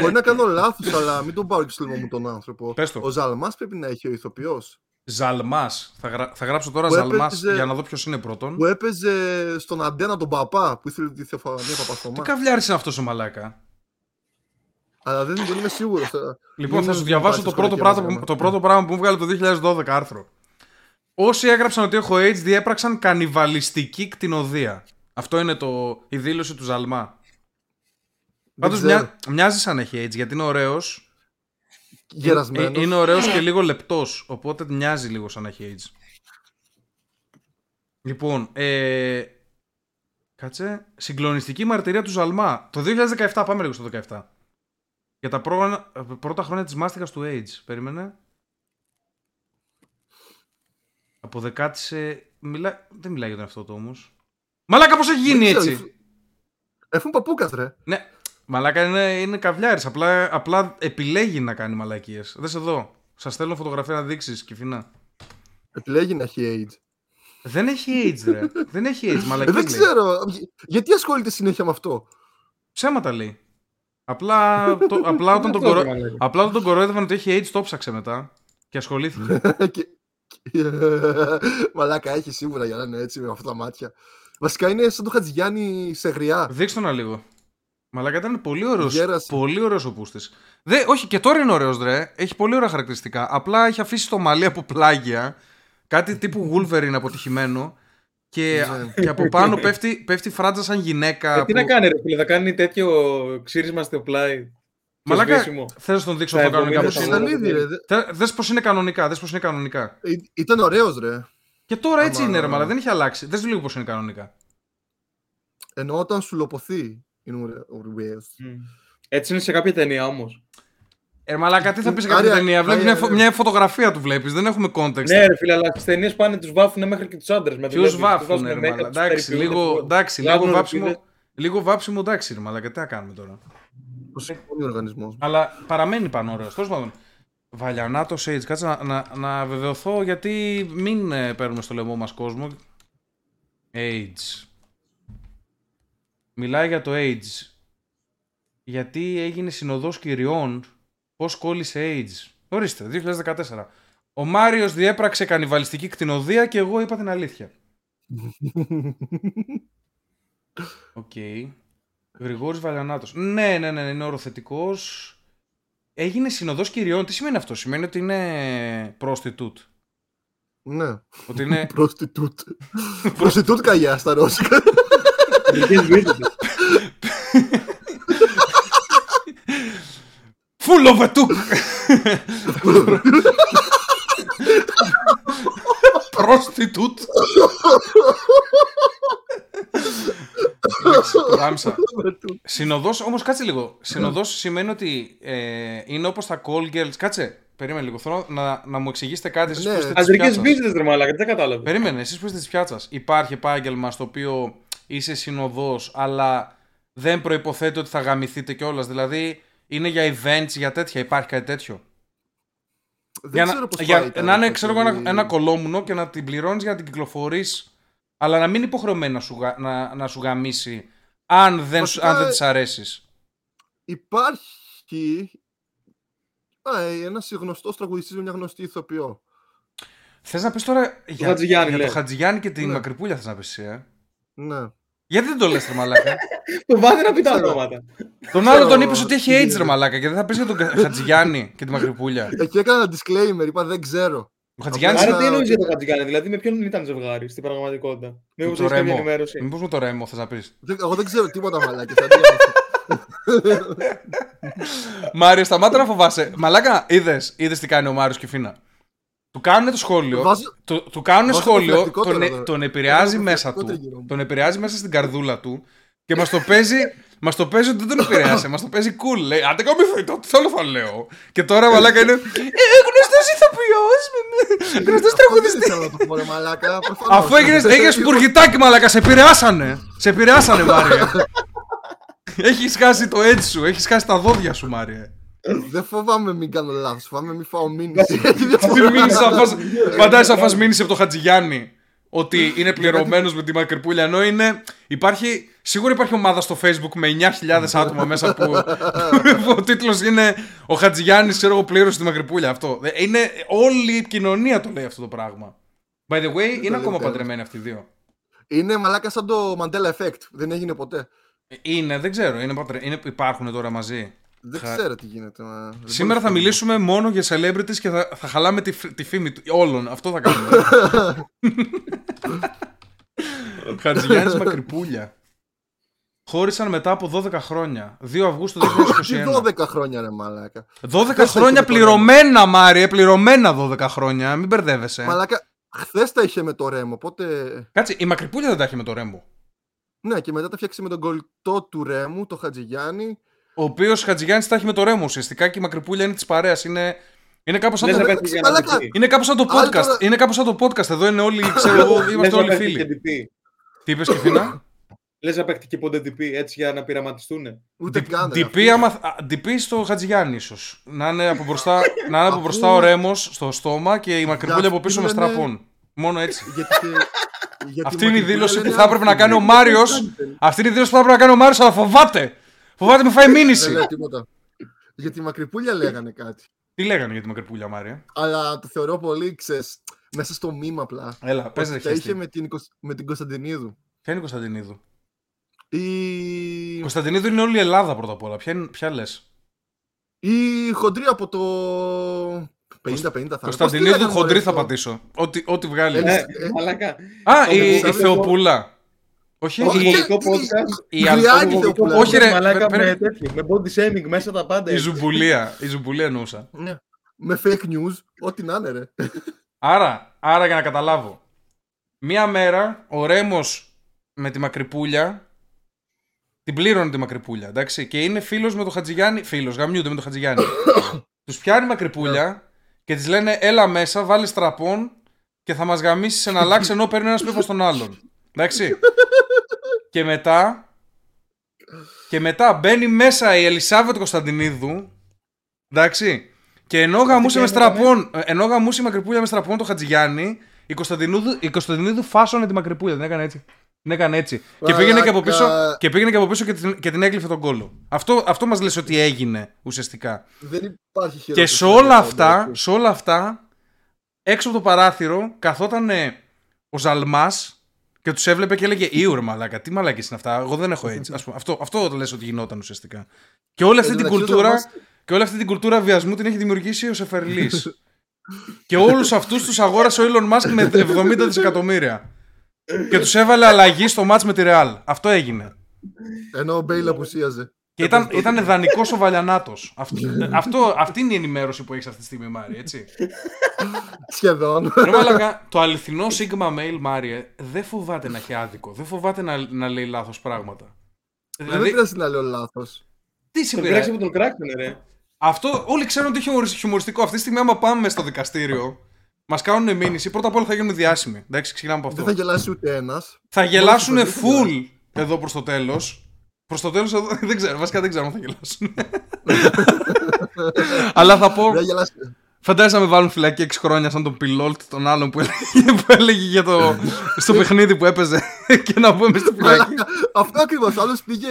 Μπορεί να κάνω λάθος, αλλά μην τον πάρω και στο μου τον άνθρωπο. Πες το. Ο Ζαλμάς πρέπει να έχει ο ηθοποιός. Ζαλμάς. Θα, γρα... θα γράψω τώρα Ζαλμάς για να δω ποιος είναι πρώτον. Που έπαιζε στον Αντένα τον παπά που ήθελε τη Θεοφανία Παπαστομά. Τι καβλιάρη είναι αυτός ο μαλάκα. Αλλά δεν, δεν είμαι σίγουρος. Λοιπόν, θα σου διαβάσω το πρώτο, πράγμα, το πρώτο πράγμα που μου βγάλε το 2012 άρθρο. Όσοι έγραψαν ότι έχω AIDS διέπραξαν κανιβαλιστική κτηνοδία. Αυτό είναι το, η δήλωση του Ζαλμά. Πάντως μοιά, μοιάζει σαν έχει AIDS γιατί είναι ωραίος. Γερασμένος. Είναι ωραίος και λίγο λεπτός. Οπότε μοιάζει λίγο σαν έχει AIDS. Λοιπόν, ε, κάτσε. Συγκλονιστική μαρτυρία του Ζαλμά. Το 2017, πάμε λίγο στο 2017. Για τα πρώτα χρόνια της μάστιγας του AIDS. Περίμενε. Αποδεκάτησε... Μιλά... Δεν μιλάει για τον αυτό το όμως. Μαλάκα πώς έχει γίνει έτσι; Έχουν παππούκας ρε. Ναι. Μαλάκα είναι, είναι καβλιάρης. Απλά, απλά επιλέγει να κάνει μαλακίες. Δες εδώ. Σας στέλνω φωτογραφία να δείξεις, Κυφίνα. Επιλέγει να έχει AIDS. Δεν έχει AIDS, ρε. (laughs) δεν έχει AIDS, μαλακίες Δεν ξέρω. Γιατί ασχολείται συνέχεια με αυτό; Ψέματα λέει. Απλά, το, (laughs) απλά, όταν τον κορο... απλά όταν τον κοροϊδεύαν ότι έχει AIDS, το ψάξε μετά και ασχολήθηκε. (laughs) (laughs) Μαλάκα, έχει σίγουρα για να είναι έτσι με αυτά τα μάτια. Βασικά είναι σαν το Χατζηγιάννη σε γριά. Δείξτε τον λίγο. Μαλάκα ήταν πολύ ωραίο. Πολύ ωραίος ο πούστης. Όχι, και τώρα είναι ωραίος, ρε. Έχει πολύ ωραία χαρακτηριστικά. Απλά έχει αφήσει το μαλλί από πλάγια. Κάτι τύπου Wolverine αποτυχημένο. Και, ναι. και από πάνω πέφτει, πέφτει φράτζα σαν γυναίκα. Ε, τι να κάνει, ρε φίλε, θα κάνει τέτοιο ξύρισμα στο πλάι. Μαλάκα, θέλω να τον δείξω αυτό κανονικά πώ είναι; Δε πώ είναι κανονικά. Δες πώς είναι κανονικά. Ε, ήταν ωραίος, ρε. Και τώρα έτσι είναι, ρε, αλλά δεν έχει αλλάξει. Δες λίγο πώ είναι κανονικά. Ενώ όταν σου λοποθεί είναι ωραίος. Έτσι είναι σε κάποια ταινία όμως. Ε, μαλάκα, τι θα πεις σε κάποια ταινία; Βλέπεις μια, μια φωτογραφία του βλέπεις. Δεν έχουμε context. Ναι, ρε φίλε, αλλά στι ταινίες πάνε τους βάφουν μέχρι και τους άντρες. Ποιους βάφουν, ρε μαλάκα; Εντάξει, λίγο, εντάξει, λίγο βάψιμο. Λίγο βάψιμο, εντάξει, ρε μαλάκα. Τι να κάνουμε τώρα. Πολύ οργανισμός. Αλλά παραμένει πάνω ωραίο. Τέλος πάντων. Βαλιανάτο Sage, κάτσε να, να, να, βεβαιωθώ γιατί μην ε, παίρνουμε στο λαιμό μας κόσμο. AIDS. Μιλάει για το AIDS. Γιατί έγινε συνοδός κυριών Πώς κόλλησε AIDS. Ορίστε, 2014. Ο Μάριος διέπραξε κανιβαλιστική κτηνοδία και εγώ είπα την αλήθεια. (laughs) OK. okay. Γρηγόρης Βαλιανάτος. Ναι, ναι, ναι, είναι οροθετικός. Έγινε συνοδός κυριών. Τι σημαίνει αυτό; Σημαίνει ότι είναι prostitute. Ναι. Ότι είναι... (laughs) prostitute. prostitute καγιά στα ρώσικα. Full of του! Prostitute. Γάμισα. Συνοδός, όμως κάτσε λίγο. Συνοδός σημαίνει ότι ε, είναι όπως τα call girls. Κάτσε, περίμενε λίγο. Θέλω να, να μου εξηγήσετε κάτι. Εσείς ναι. Αντρικές business, ρε μαλάκα, δεν κατάλαβα. Περίμενε, εσείς που είστε της πιάτσας. Υπάρχει επάγγελμα στο οποίο είσαι συνοδός, αλλά δεν προποθέτει ότι θα γαμηθείτε κιόλας. Δηλαδή, είναι για events, για τέτοια, υπάρχει κάτι τέτοιο. Δεν για ξέρω να, πώς για, πάει τώρα να είναι, αυτό ξέρω εγώ, το- ένα, ένα κολόμουνο και να την πληρώνεις για να την κυκλοφορείς, αλλά να μην είναι υποχρεωμένη να σου, γα- να, να σου γαμίσει αν δεν, σου- αν Βασικά, δεν της αρέσεις. Υπάρχει α, ένας γνωστός τραγουδιστής με μια γνωστή ηθοποιό. Θες να πεις τώρα για, Χατζηγιάννη, για το λέει. Χατζηγιάννη και την Ναι. Μακρυπούλια, θες να πεις εσύ, ε; Ναι. Γιατί δεν το λες, ρε Μαλάκα; (laughs) Το βάζει να πει τα Ξέρω. ονόματα. τον άλλο τον ξέρω είπες ότι έχει τι AIDS, ρε γίνεται. Μαλάκα, και δεν θα πεις για τον Κα- Χατζηγιάννη και τη Μακρυπούλια. Εκεί έκανα disclaimer, είπα δεν ξέρω. Ο Χατζηγιάννης Άρα Άρα τι ότι- εννοείς για το Χατζηγιάννη, δηλαδή με ποιον ήταν ζευγάρι στην πραγματικότητα; Μήπως το έχεις κάποια Ρέμο. ενημέρωση. Μήπως με το Ρέμο θες να πεις. Δεν- Εγώ δεν ξέρω τίποτα μαλάκες. αντί για αυτό. Μάριο, σταμάτα να φοβάσαι. Μαλάκα, είδες είδες τι κάνει ο Μάριος και η Φίνα. Του κάνουν το σχόλιο. Βάζω- Του, του κάνουν βάζω σχόλιο, προφυλακτικό τον, τώρα, τώρα. τον επηρεάζει Βάζω μέσα προφυλακτικό του. τριγύρω μου. Τον επηρεάζει μέσα στην καρδούλα του και μας το (laughs) παίζει. Μας το παίζει ότι δεν τον επηρέασε. Μας το παίζει cool. Λέει, άντε καμί το τι θέλω θα λέω. Και τώρα μαλάκα είναι. Ε, γνωστός ηθοποιός. Γνωστός Δεν τραγουδιστής. ήθελα να το πω ρε μαλάκα. (laughs) προφανώς. Αφού έγινε έγινες πουργητάκι, μαλάκα, σε επηρεάσανε. Σε επηρεάσανε, Μάρια. (laughs) Έχεις χάσει το έτσι σου, έχεις χάσει τα δόντια σου, Μάρια. Δεν φοβάμαι μην κάνω λάθος, φοβάμαι μην φάω μήνυση. Τι μήνυσε να φας, φαντάζεσαι να φας μήνυση από το Χατζηγιάννη ότι είναι πληρωμένος με τη Μακρυπούλια ενώ είναι, υπάρχει, σίγουρα υπάρχει ομάδα στο facebook με 9.000 άτομα μέσα που, που (laughs) ο τίτλος είναι ο Χατζηγιάννης ξέρω εγώ πλήρωσε τη Μακρυπούλια αυτό. Ε, Είναι, όλη η κοινωνία το λέει αυτό το πράγμα. By the way, είναι λέει ακόμα τέλος. παντρεμένοι αυτοί οι δύο. Είναι μαλάκα σαν το Mandela Effect. Δεν έγινε ποτέ. Ε, Είναι, δεν ξέρω, είναι, παντρε... είναι, υπάρχουν τώρα μαζί. Δεν Χα- ξέρω τι γίνεται. μα. Δεν Σήμερα θα μπορώ να μιλήσουμε μόνο για celebrities και θα, θα χαλάμε τη, φ- τη φήμη του- όλων. Αυτό θα κάνουμε. (laughs) Χατζηγιάννης Μακρυπούλια. Χώρισαν μετά από 12 χρόνια. 2 Αυγούστου Τι 2021. 12 (laughs) χρόνια ρε μαλάκα. 12 Χθες τα είχε χρόνια με το πληρωμένα, Μάριε. Πληρωμένα 12 χρόνια. Μην μπερδεύεσαι. Μαλάκα, χθες τα είχε με το ρέμο. Οπότε. Κάτσε, η Μακρυπούλια δεν τα έχει με το Ρέμο. Ναι, και μετά τα φτιάξει με τον κολλητό του ρέμου, το Χατζηγιάννη. Ο οποίος Χατζηγιάννης τα έχει με το Ρέμο ουσιαστικά και η Μακρυπούλια είναι της παρέας. Είναι, είναι κάπως σαν, Λες το... να ρε, παίξει για μαλάκα. να πει. είναι κάπως σαν το Άλλη podcast. τώρα- Είναι κάπως σαν το podcast. Εδώ είναι όλοι, ξέρω εγώ, Λες είμαστε να όλοι παίξει φίλοι. και DP. Τι είπες, Κεφίνα. Λες να παίξει και πόντε DP έτσι για να πειραματιστούν. Ούτε καν. ρε, DP, άμα, α, DP στο Χατζηγιάννη ίσως. Να είναι από μπροστά, (laughs) να είναι από μπροστά ο Ρέμος στο στόμα και η Μακρυπούλια από πίσω με αυτή λένε- στραπών. Μόνο έτσι. Γιατί και- γιατί Αυτή είναι η Μακρυπούλια δήλωση που λένε θα έπρεπε να κάνει ο άνθρωποι. Μάριο. Αυτή είναι η δήλωση που θα έπρεπε να κάνει ο Μάριος, αλλά φοβάται. Φοβάται με φάει Δεν μήνυση. λέει τίποτα. Γιατί η Μακρυπούλια λέγανε κάτι. Τι λέγανε για τη Μακρυπούλια, Μάρια; Αλλά το θεωρώ πολύ, ξέρεις, μέσα στο μήμα απλά. Έλα, πες Ότι ρε τα είχε χέστη. με την, Κωσ- με την Κωνσταντινίδου. Ποια είναι η Κωνσταντινίδου; Η Η, Κωνσταντινίδου είναι όλη η Ελλάδα πρώτα απ' όλα. Ποια, είναι- ποια λες; η χοντρή από το 50-50 θα είναι. Πώς τη Κωνσταντινίδου λέγανε, χοντρή μωρέ, θα αυτό; πατήσω. Ό,τι, ό,τι βγάλεις. Ε, Ναι, ε, μαλάκα. Α, η, η το- Θεοπούλα. Όχι, Όχι, η, Ομολογικό η- podcast. η, η αλ- γριά είναι η Ομολογικό Θεοπούλα. Όχι, ρε, Μαλάκα πε- με τέτοιο. Με body shaming μέσα τα πάντα. η Ζουμπουλία. Η Ζουμπουλία εννοούσα. Ναι. Με fake news, ό,τι να είναι ρε. Άρα, άρα για να καταλάβω. Μία μέρα ο Ρέμος με τη Μακρυπούλια την πλήρωνε τη Μακρυπούλια, εντάξει, και είναι φίλος με το Χατζηγιάννη, φίλος, γαμιούνται με το Χατζηγιάννη. (coughs) Τους πιάνει η Μακρυπούλια και της λένε έλα μέσα, βάλε τραπών και θα μας γαμίσεις ένα λάξ ενώ παίρνει ένας πίφο στον άλλον. Εντάξει. (laughs) και μετά και μετά μπαίνει μέσα η Ελισάβετ Κωνσταντινίδου εντάξει και ενώ γαμούσε με έκανε; στραπών ενώ γαμούσε η Μακρυπούλια με στραπών το Χατζηγιάννη η Κωνσταντινίδου, η Κωνσταντινίδου φάσωνε τη Μακρυπούλια την έκανε έτσι την έκανε έτσι. Και πήγαινε και από πίσω, Μαλάκα. και, πήγαινε και, από πίσω και, την, και την έκλειφε τον κόλλο. Αυτό, αυτό μας λες ότι έγινε ουσιαστικά. Δεν υπάρχει χειρότερος. Και σε όλα αυτά, σε όλα αυτά, έξω από το παράθυρο, καθόταν ο Ζαλμάς και τους έβλεπε και έλεγε Ήουρ μαλάκα, τι μαλάκες είναι αυτά. Εγώ δεν έχω έτσι. Ας πούμε, αυτό, αυτό το λες ότι γινόταν ουσιαστικά. Και όλη αυτή Εν τω την μεταξύ, ο κουλτούρα. Ζαλμάς- Και όλη αυτή την κουλτούρα βιασμού την έχει δημιουργήσει ο Σεφερλής. και όλους αυτούς τους αγόρασε ο Elon Musk με (laughs) 70 δισεκατομμύρια. και τους έβαλε αλλαγή στο μάτς με τη Real. Αυτό έγινε. Ενώ ο Μπέιλ απουσίαζε. Και ήταν, ήταν δανεικό ο Βαλιανάτος. (laughs) Αυτό, αυτό, αυτή είναι η ενημέρωση που έχεις αυτή τη στιγμή, Μάρι, έτσι. Σχεδόν. Ρε μαλάκα, το αληθινό Sigma Mail, Μάριε, δεν φοβάται να έχει άδικο. Δεν φοβάται να, να λέει λάθος πράγματα. Δεν Δηλαδή, πειράζει να λέω λάθος. τι Τον σημαίνει. πειράξει από τον κράξουν, ρε. Αυτό όλοι ξέρουν ότι είναι χιουμοριστικό. Αυτή τη στιγμή, άμα πάμε στο δικαστήριο, μας κάνουν μήνυση. Πρώτα απ' όλα θα γίνουμε διάσημοι. Εντάξει, ξεκινάμε από Δεν αυτό. θα γελάσει ούτε ένας. Θα γελάσουν Μόνο στο full εδώ προς το τέλος. Προς το τέλος (laughs) δεν ξέρω. Βασικά δεν ξέρω αν θα γελάσουν. (laughs) Αλλά θα πω. Δεν γελάστε. Φαντάζεσαι να με βάλουν φυλακή 6 χρόνια σαν τον πιλότ τον άλλον που έλεγε, (laughs) που έλεγε για το, στο παιχνίδι που έπαιζε και να μπούμε στη φυλακή. Μαλάκα, Αυτό ακριβώς. Άλλος πήγε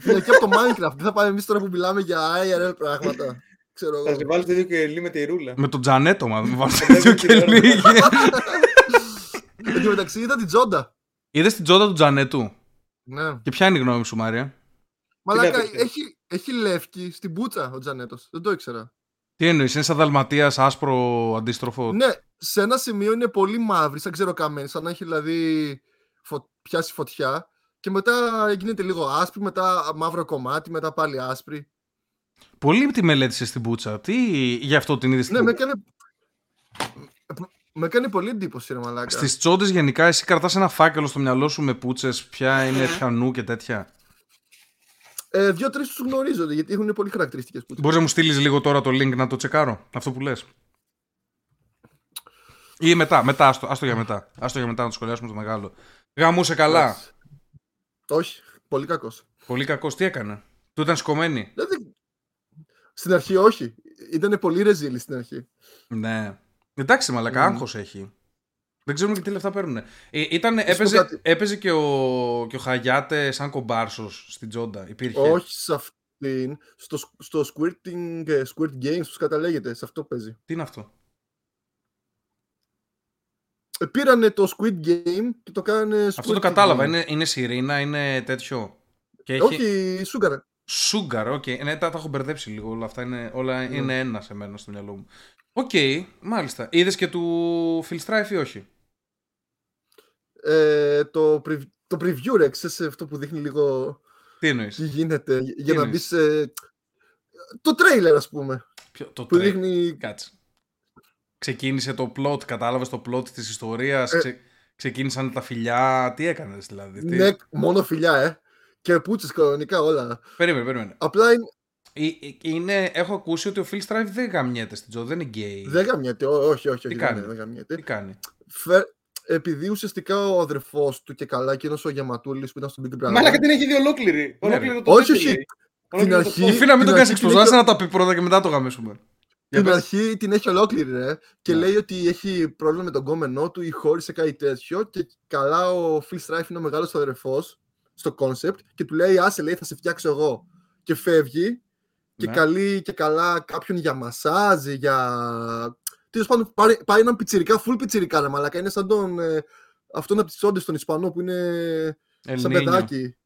φυλακή από το Minecraft. Δεν θα πάμε εμείς τώρα που μιλάμε για IRL πράγματα. Ξέρω Θα εγώ. σε βάλει το ίδιο και λί με τη ρούλα. με τον Τζανέτο, μα με βάλουν Δεν τέτοιο ξέρω. και λίγη. Εν τω μεταξύ είδα την Τζόντα. Είδες την τζόντα του Τζανέτου; Ναι. Και ποια είναι η γνώμη σου, Μάρια; Μαλάκα, έπαιξε; έχει, έχει λεύκη στην πούτσα ο Τζανέτος. Δεν το ήξερα. Τι εννοείς, είναι σαν δαλματίας άσπρο αντίστροφο; Ναι, σε ένα σημείο είναι πολύ μαύρη, σαν ξέρω καμένη, σαν να έχει δηλαδή φω... πιάσει φωτιά. Και μετά γίνεται λίγο άσπρη, μετά μαύρο κομμάτι, μετά πάλι άσπρη. Πολύ τη μελέτησες στην πούτσα. Τι γι' αυτό την είδες στην Ναι, με πούτσα; έκανε. Με έκανε πολύ εντύπωση, ρε Μαλάκα. Στις τσόντες γενικά, εσύ κρατάς ένα φάκελο στο μυαλό σου με πούτσες, ποια είναι πιανού και τέτοια; Ε, Δύο-τρει τους γνωρίζονται γιατί έχουν πολύ χαρακτηριστικές πούτσες. Μπορείς να μου στείλεις λίγο τώρα το link να το τσεκάρω, αυτό που λες; Ή μετά, μετά, άστο, άστο για μετά. Άστο για μετά να το σχολιάσουμε το μεγάλο. Γαμούσε καλά. Όχι, πολύ κακός. Πολύ κακός, τι έκανε; Του ήταν σκομμένη; Δηλαδή, στην αρχή όχι. Ήταν πολύ ρεζίλη στην αρχή. Ναι. Εντάξει, μαλακά, Μμμ. άγχος έχει. Δεν ξέρουμε και τι λεφτά παίρνουν. Ε, ήταν, σου πω έπαιζε, κάτι. έπαιζε και, ο, και ο Χαγιάτε σαν κομπάρσος στην Τζόντα. Υπήρχε. Όχι σε αυτήν. Στο, στο Squirting, ε, Squirt Games, που καταλέγεται. Σε αυτό παίζει. Τι είναι αυτό; Ε, πήρανε το Squid Game και το κάνανε Αυτό το Squirting κατάλαβα. Game. Είναι, είναι σειρήνα, είναι τέτοιο; Και έχει... Όχι, Sugar. Sugar, OK. Ναι, τα, τα έχω μπερδέψει λίγο. Όλα αυτά είναι, όλα Ναι. είναι ένα σε μένα στο μυαλό μου. Οκ, μάλιστα. Είδες και του Phil Strife ή όχι; Ε, το, preview, το preview, ρε, ξέρεις αυτό που δείχνει λίγο Τι εννοείς; τι γίνεται. Για να εννοείς; μπεις σε... Το trailer, ας πούμε. Το Που τρέ- δείχνει... Κάτσε. Ξεκίνησε το plot, κατάλαβες το plot της ιστορίας. Ε. Ξε... Ξεκίνησαν τα φιλιά. Τι έκανες δηλαδή. Τι... Ναι, μόνο φιλιά, ε. Και πούτσες κανονικά όλα. Περίμενε, περίμενε. Απλά είναι... Ε, ε, Είναι, έχω ακούσει ότι ο Phil Strife δεν γαμιέται στην Τζο, δεν είναι γκέι. Δεν γαμιέται. Ό- Όχι, όχι, Τι όχι. κάνει; Δεν, δεν γαμιέται. Τι κάνει; Φε- Επειδή ουσιαστικά ο αδερφός του και καλά και ένας ο Γιαματούλης που ήταν στον Big Brother. Μαλάκα την έχει δει ολόκληρη. Ολόκληρο ρε. το Όχι, τέτοιο, όχι. λέει. Ολόκληρο το αρχή- plot. Οφείλω να μην την το κάνει αρχή εξποζά, την να τα πει πρώτα και μετά το γαμίσουμε. Για Την πες. αρχή την έχει ολόκληρη, ρε. Και Ναι. λέει ότι έχει πρόβλημα με τον κόμενό του ή χώρισε κάτι τέτοιο. Και καλά ο Phil Strife είναι ο μεγάλος αδερφός στο concept και του λέει: Άσε, λέει, θα σε φτιάξω εγώ. Και φεύγει και Ναι. καλεί και καλά κάποιον για μασάζ, για. Τέλος πάντων, πάρει, πάει έναν πιτσιρικά, full πιτσιρικά, ρε μαλάκα. Είναι σαν τον. Ε, αυτόν από τις όντες τον Ισπανό που είναι σαν Ελνίνιο. παιδάκι.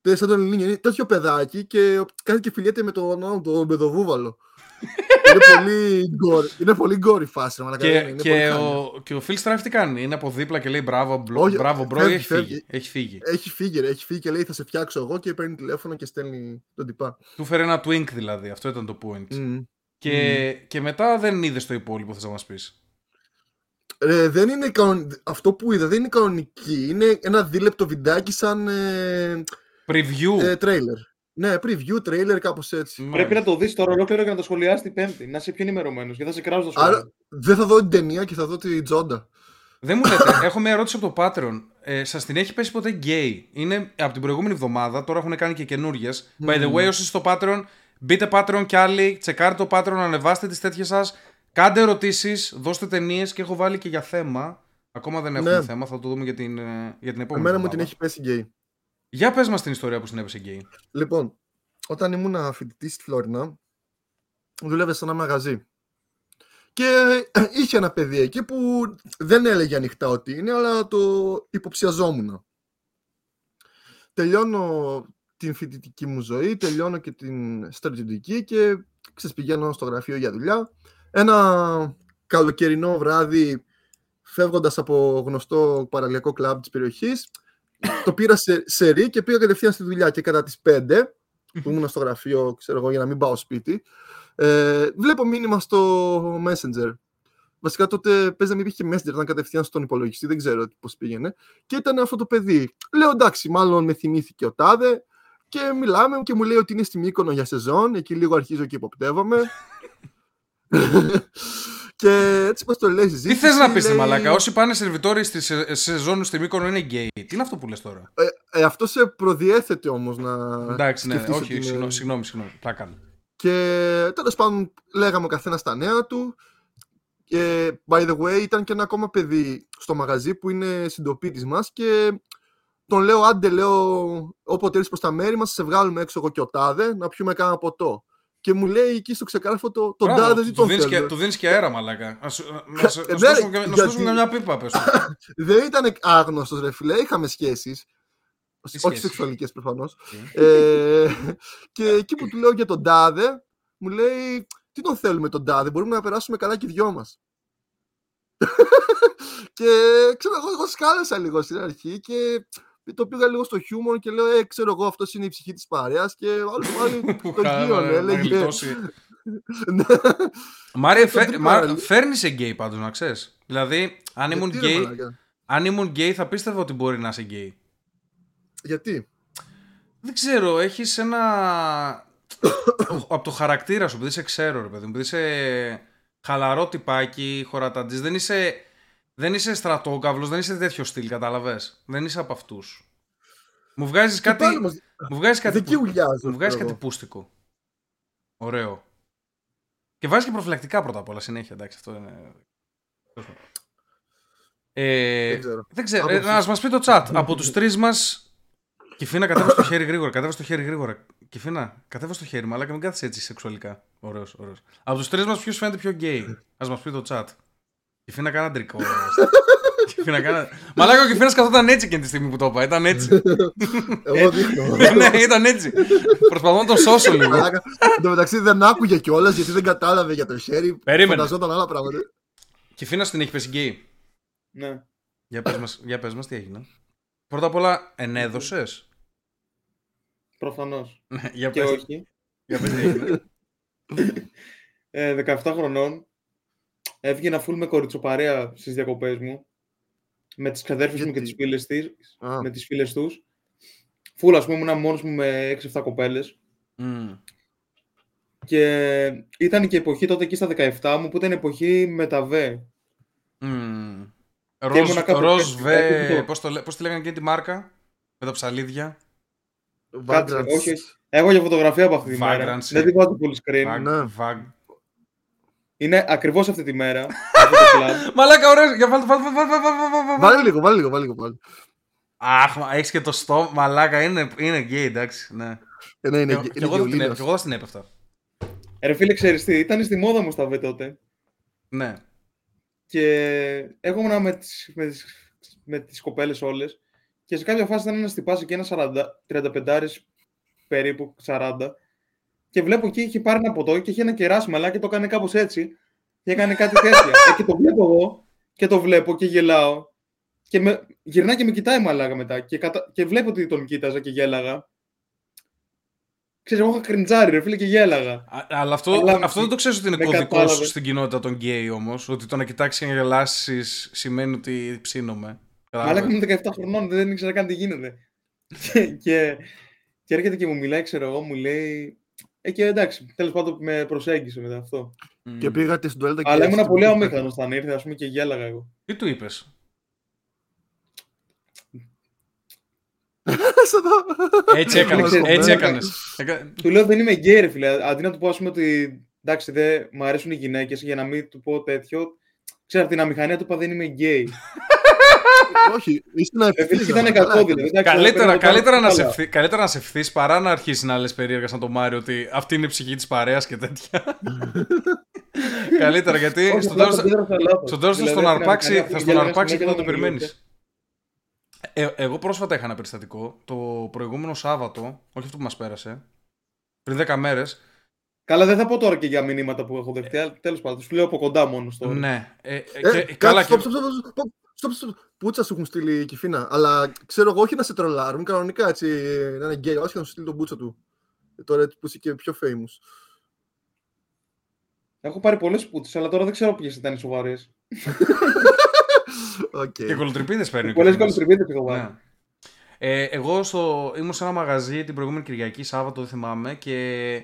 Τε- Σαν τον Ελληνίνιο. Είναι τέτοιο παιδάκι και κάνει και φιλιέται με τον, τον, τον παιδοβούβαλο. Είναι πολύ γκόρι. Είναι πολύ γκόρι φάση. ρε μαλάκα. Και, είναι, είναι και, πολύ χάλια. ο, και ο Phil Strife τι κάνει, είναι από δίπλα και λέει μπράβο, μπλο, Όχι, μπράβο μπρο, φεύγει, ή έχει φύγει. φεύγει. Έχει φύγει. Έχει φύγει, ρε, έχει φύγει και λέει θα σε φτιάξω εγώ και παίρνει τηλέφωνο και στέλνει τον τυπά. Του φέρε ένα twink δηλαδή, αυτό ήταν το point. Μμ. Και, και μετά δεν είδες το υπόλοιπο, θες να μας πεις. Ρε, δεν είναι κανον... Αυτό που είδα δεν είναι κανονική. Είναι ένα δίλεπτο βιντεάκι σαν ε, Preview. ε, trailer. Ναι, preview, trailer, κάπως έτσι. Μάλιστα. Πρέπει να το δεις τώρα ολόκληρο και να το σχολιάσεις την Πέμπτη. Να είσαι πιο ενημερωμένος και θα σε κράζω στο σχολείο. Άρα δεν θα δω την ταινία και θα δω τη τζόντα. Δεν μου λέτε, (laughs) έχω μια ερώτηση από το Patreon. Ε, Σας την έχει πέσει ποτέ γκέι. Είναι από την προηγούμενη εβδομάδα, τώρα έχουν κάνει και καινούριες. By the way, όσοι στο Patreon, μπείτε Patreon κι άλλοι, τσεκάρτε το Patreon, ανεβάστε τις τέτοιες σας. Κάντε ερωτήσεις, δώστε ταινίες και έχω βάλει και για θέμα. Ακόμα δεν έχουμε Ναι. θέμα, θα το δούμε για την, ε, για την επόμενη. Εμένα μου την εβδομάδα. έχει πέσει γκέι. Για πες μας την ιστορία που στην έπεσε γκέι. Λοιπόν, όταν ήμουν φοιτητής στη Φλόρινα, δούλευε σε ένα μαγαζί. Και (clears throat) είχε ένα παιδί εκεί που δεν έλεγε ανοιχτά ότι είναι, αλλά το υποψιαζόμουν. Τελειώνω την φοιτητική μου ζωή, τελειώνω και την στρατιωτική και ξέρεις, πηγαίνω στο γραφείο για δουλειά. Ένα καλοκαιρινό βράδυ, φεύγοντας από γνωστό παραλιακό κλαμπ της περιοχής, το πήρα σε, σε ρί και πήγα κατευθείαν στη δουλειά και κατά τις 5 που ήμουν στο γραφείο, ξέρω εγώ, για να μην πάω σπίτι, ε, βλέπω μήνυμα στο Messenger. Βασικά τότε παίζει να μην υπήρχε Messenger, ήταν κατευθείαν στον υπολογιστή, δεν ξέρω πώς πήγαινε. Και ήταν αυτό το παιδί. Λέω εντάξει, μάλλον με θυμήθηκε ο Τάδε και μιλάμε και μου λέει ότι είναι στη Μύκονο για σεζόν. Εκεί λίγο αρχίζω και υποπτεύομαι. Και έτσι πως το λέει η Τι συζήτηση. θες να πεις, λέει- Μαλάκα, όσοι πάνε σερβιτόροι στη σε- σεζόν στη Μύκονο είναι γκέι. Τι είναι αυτό που λες τώρα; Ε, ε, αυτό σε προδιέθετε όμως να. Εντάξει, ναι, σκεφτείς όχι, ότι είναι- συγγνώμη, συγγνώμη, συγγνώμη. Τα κάνω. Και τέλος πάντων, λέγαμε ο καθένας τα νέα του. Και by the way, ήταν και ένα ακόμα παιδί στο μαγαζί που είναι συντοπίτης μας και τον λέω, άντε, λέω, όποτε έρθεις προς τα μέρη μας, σε βγάλουμε έξω εγώ και ο Τάδε να πιούμε κάνα ποτό. Και μου λέει εκεί στο ξεκάρφωτο, το, τον Μπράβο, Τάδε τι του τον δίνεις και, θέλει. του δίνεις και αέρα, μαλάκα. Να σου, να σου, Ε, να σου ναι, δώσουμε και- να σου γιατί- δώσουμε μια πίπα, πες του. (laughs) Δεν ήταν άγνωστος, ρε φιλέ, είχαμε σχέσεις. Όχι σχέσεις; σεξουαλικές προφανώς. Οκ. ε, και εκεί που του λέω για τον Τάδε, μου λέει, τι τον θέλουμε τον Τάδε, μπορούμε να περάσουμε καλά και οι δυο μας. (laughs) και ξέρω εγώ, εγώ σκάλεσα λίγο στην αρχή και το πήγα λίγο στο χιούμορ και λέω, ε, ξέρω εγώ, αυτός είναι η ψυχή της παρέας και ο άλλος πάλι το Καλά, γύρωνε, να έλεγε. γλιτώσει. (laughs) Ναι. Μάρια, τον φε- τρύπα, Μα- ρε. φέρνεις σε γκέι πάντως, να ξέρεις. Δηλαδή, αν ήμουν Γιατί, ρε, γκέι, μαλάκα; αν ήμουν γκέι θα πίστευα ότι μπορεί να είσαι γκέι. Γιατί; Δεν ξέρω, έχεις ένα. (coughs) από το χαρακτήρα σου, επειδή σε ξέρω, ρε παιδί μου, επειδή είσαι χαλαρό τυπάκι, χωρατατζής, δεν είσαι. Δεν είσαι στρατόκαυλος, δεν είσαι τέτοιο στυλ, κατάλαβες; Δεν είσαι από αυτούς. Μου βγάζεις Και κάτι. πάλι όμως, Μου βγάζεις κάτι, δεν κυουλιάζω. μου βγάζεις ξέρω κάτι εγώ. πούστικο. Ωραίο. Και βάζεις και προφυλακτικά πρώτα απ' όλα συνέχεια, εντάξει, αυτό είναι. Ε, Δεν ξέρω. δεν ξέρω. Άποψη. Ε, να μας πει το chat. Από τους τρεις μα. Κυφίνα, κατέβασε το χέρι γρήγορα. Κατέβασε το χέρι γρήγορα. Κυφίνα, κατέβασε το χέρι, μαλάκα μην κάθεσαι έτσι σεξουαλικά. Ωραίος, ωραίος. Από τους τρεις μας, ποιος φαίνεται πιο γκέι. Α μας πει το chat. Κυφίνα, κάνα τρικό. (laughs) Κυφίνα, κάνα. Μαλάκα ο Κυφίνα καθόταν έτσι και τη στιγμή που το είπα. Ήταν έτσι. Εγώ δείχνω. (laughs) ναι, ήταν έτσι. Προσπαθώ να τον σώσω λίγο. Μαλάκα, Εν τω μεταξύ δεν άκουγε κιόλας γιατί δεν κατάλαβε για το χέρι. Περίμενε. Φανταζόταν άλλα πράγματα. Κυφίνα την έχει πέσει γκέι; Ναι. Για πες μας, για πες μας τι έγινε. Πρώτα απ' όλα, ενέδωσες; Προφανώς. Ναι, για Και πες, όχι. για πες τι έγινε. Ε, 17 χρονών. Έβγαινα full με κοριτσοπαρέα στις διακοπές μου. Με τις ξαδέρφες μου και Γιατί; τις φίλες, της, Α, με τις φίλες τους. Full, ας πούμε, ήμουν μόνος μου με 6-7 κοπέλες. Μμ. Και ήταν και εποχή τότε εκεί στα 17 μου που ήταν εποχή με τα ΒΕ. Μμ. Και Ροζ, ήμουνα κάπου ροζ έτσι, βε, κάτι πώς, το, λέ- πώς τη λέγανε και τη μάρκα, με τα ψαλίδια. Κάτσε, Vagrants. όχι, όχι. Έχω για φωτογραφία από αυτή τη μέρα. Vagrants, Δεν ε. την βάζω full screen. Βαγ, ναι. βαγ. Είναι ακριβώς αυτή τη μέρα. (laughs) αυτό το κλαμπ. Μαλάκα, ωραίος, για βάλτε, βάλτε, βάλτε, βάλτε, βάλτε, βάλτε, βάλτε. Βάλε λίγο, βάλε λίγο, βάλε λίγο. Πάλι. Αχ, μα έχεις και το στόμα, μαλάκα, είναι, είναι γκέι, εντάξει, ναι. Ε, ναι, είναι, Και- είναι, και εγώ δεν την γεωλίνος. έπ- και εγώ δεν την έπεφτα. Ρε φίλε, ξέρεις τι, ήταν στη μόδα μου στα ΒΕ τότε. Ναι. Και εγώ ήμουνα με τις, με τις, με τις κοπέλες όλες και σε κάποια φάση ήταν ένας τυπάς εκεί, ένας 40, 35 περίπου 40 και βλέπω εκεί είχε πάρει ένα ποτό και είχε ένα κεράσι μαλά και το έκανε κάπως έτσι και έκανε κάτι τέτοια. ε, και το βλέπω εγώ και το βλέπω και γελάω και με, γυρνάει και με κοιτάει μαλάκα μετά και, κατα... και βλέπω ότι τον κοίταζα και γέλαγα. Ξέρεις, εγώ είχα κρυντζάρει ρε φίλε και γέλαγα. Α- Αλλά αυτό, Αλλά αυτό δεν το ξέρεις ότι είναι με κωδικός κατάλαβες. στην κοινότητα των γκέι όμως. Ότι το να κοιτάξεις και να γελάσεις σημαίνει ότι ψήνομαι. Μαλάκα Κατάλαβες. ήμουν 17 χρονών, δεν ήξερα καν τι γίνεται. (laughs) και, και, και έρχεται και μου μιλάει, ξέρω εγώ, μου λέει. Ε, και εντάξει, τέλος πάντων με προσέγγισε μετά αυτό. Μμ. Και πήγατε στην τουαλέτα και Αλλά έτσι ήμουν την πολύ πήγατε. αμήχανο όταν ήρθε, ας πούμε, και γέλαγα εγώ. Τι του είπες; (laughs) Σε δω. Έτσι (laughs) έκανες. ξέρεις, έτσι ναι. έκανε. Του λέω δεν είμαι γκέι, ρε φίλε. Αντί να του πω, ας πούμε, ότι εντάξει, δεν μου αρέσουν οι γυναίκες, για να μην του πω τέτοιο. Ξέρω από την αμηχανία του είπα δεν είμαι γκέι. Όχι, είσαι να Ε, φίλε, ευθύνεσαι. ήταν καλά κακό έκανες. δηλαδή. εντάξει, Καλύτερα, πρέπει να καλύτερα, κάνω να σε καλά. ευθύ, καλύτερα να 'σαι ευθύς παρά να αρχίσεις να λες περίεργα σαν τον Μάριο ότι αυτή είναι η ψυχή της παρέας και τέτοια. (laughs) καλύτερα γιατί Όχι, στο απλά τέλος, το αντίδρασα λάθος. στο τέλος θα Δηλαδή, στον από την αρπάξει, αμηχανία θα του στον γέλαγα αρπάξει και συνέχεια θα το όταν μιλούσε. περιμένεις. Ε, εγώ πρόσφατα είχα ένα περιστατικό το προηγούμενο Σάββατο, όχι αυτό που μας πέρασε, πριν 10 μέρες. Καλά, δεν θα πω τώρα και για μηνύματα που έχω δεχτεί, αλλά τέλος πάντων, τους λέω από κοντά μόνος στο. Ναι, ε, ε, Ε, και, καλά κάτσε, και... stop, stop, stop, stop, stop, stop. Πούτσα σου έχουν στείλει η κυφίνα. Αλλά ξέρω εγώ όχι να σε τρολάρουν, κανονικά έτσι να είναι γκέι, όχι να σου στείλει τον πούτσα του. Ε, Τώρα που είσαι και πιο famous. Έχω πάρει πολλές πούτσες, αλλά τώρα δεν ξέρω ποιες ήταν οι σοβαρές. (laughs) Οκ. Και κολοτρυπίδες παίρνει. ο Πολλές καθένας. κωλοτρυπίδες έχω πάρει. Ναι. Ε, εγώ στο, ήμουν σε ένα μαγαζί την προηγούμενη Κυριακή, Σάββατο, δεν θυμάμαι, και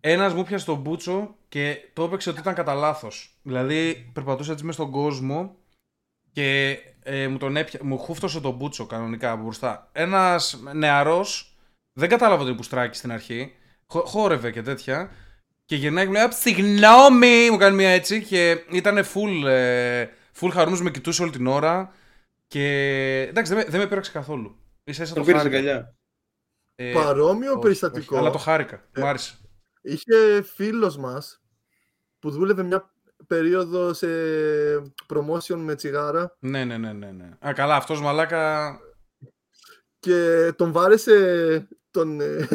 ένας μου 'πιασε τον μπούτσο και το έπαιξε ότι ήταν κατά λάθος. Δηλαδή, περπατούσε έτσι μέσα στον κόσμο και ε, μου, τον έπια... μου χούφτωσε τον μπούτσο κανονικά από μπροστά. Ένας νεαρός, δεν κατάλαβα ότι πουστράκι στην αρχή. Χο... Χόρευε και τέτοια. Και γυρνάει και μου λέει: «Α, Συγγνώμη! Μου κάνει μια έτσι. Και ήταν full, ε, full χαρούμενος, με κοιτούσε όλη την ώρα. Και εντάξει, δεν με, δεν με πήραξε καθόλου. Ίσα ίσα Τον το πήρε χάρηκα. αγκαλιά. Ε, Παρόμοιο όχι, περιστατικό. όχι, αλλά το χάρηκα. Ε, Μου άρεσε. Είχε φίλος μας που δούλευε μια περίοδος σε promotion με τσιγάρα Ναι, ναι, ναι, ναι, ναι. Α, καλά, αυτός μαλάκα. και τον βάρεσε τον, ε,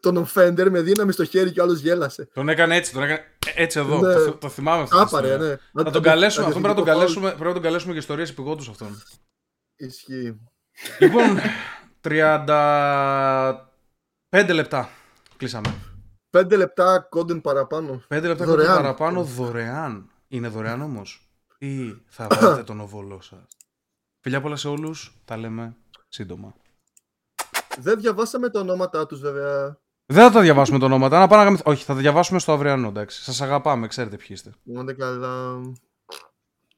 τον offender με δύναμη στο χέρι και ο άλλος γέλασε. Τον έκανε έτσι, τον έκανε έτσι εδώ. Ναι. Το, θυ- το θυμάμαι αυτό. Άπαρε, ναι. Θα τον καλέσουμε, αυτόν πρέπει να τον καλέσουμε, πρέπει να τον καλέσουμε για ιστορίες επιγόντους αυτόν. Ισχύει. λοιπόν, 35 λεπτά κλείσαμε. Πέντε λεπτά κόντεν παραπάνω. 5 λεπτά Δωρεάν. δωρεάν. παραπάνω δωρεάν. Είναι δωρεάν όμως. Ή θα (coughs) βάλετε τον οβολό σας. Φιλιά πολλά σε όλους. Τα λέμε σύντομα. Δεν διαβάσαμε τα ονόματά τους βέβαια. Δεν θα τα διαβάσουμε τα ονόματα. Να πάμε να γαμηθ- Όχι, θα τα διαβάσουμε στο αυριανό, εντάξει. Σας αγαπάμε, ξέρετε ποιοι είστε. Να είστε καλά.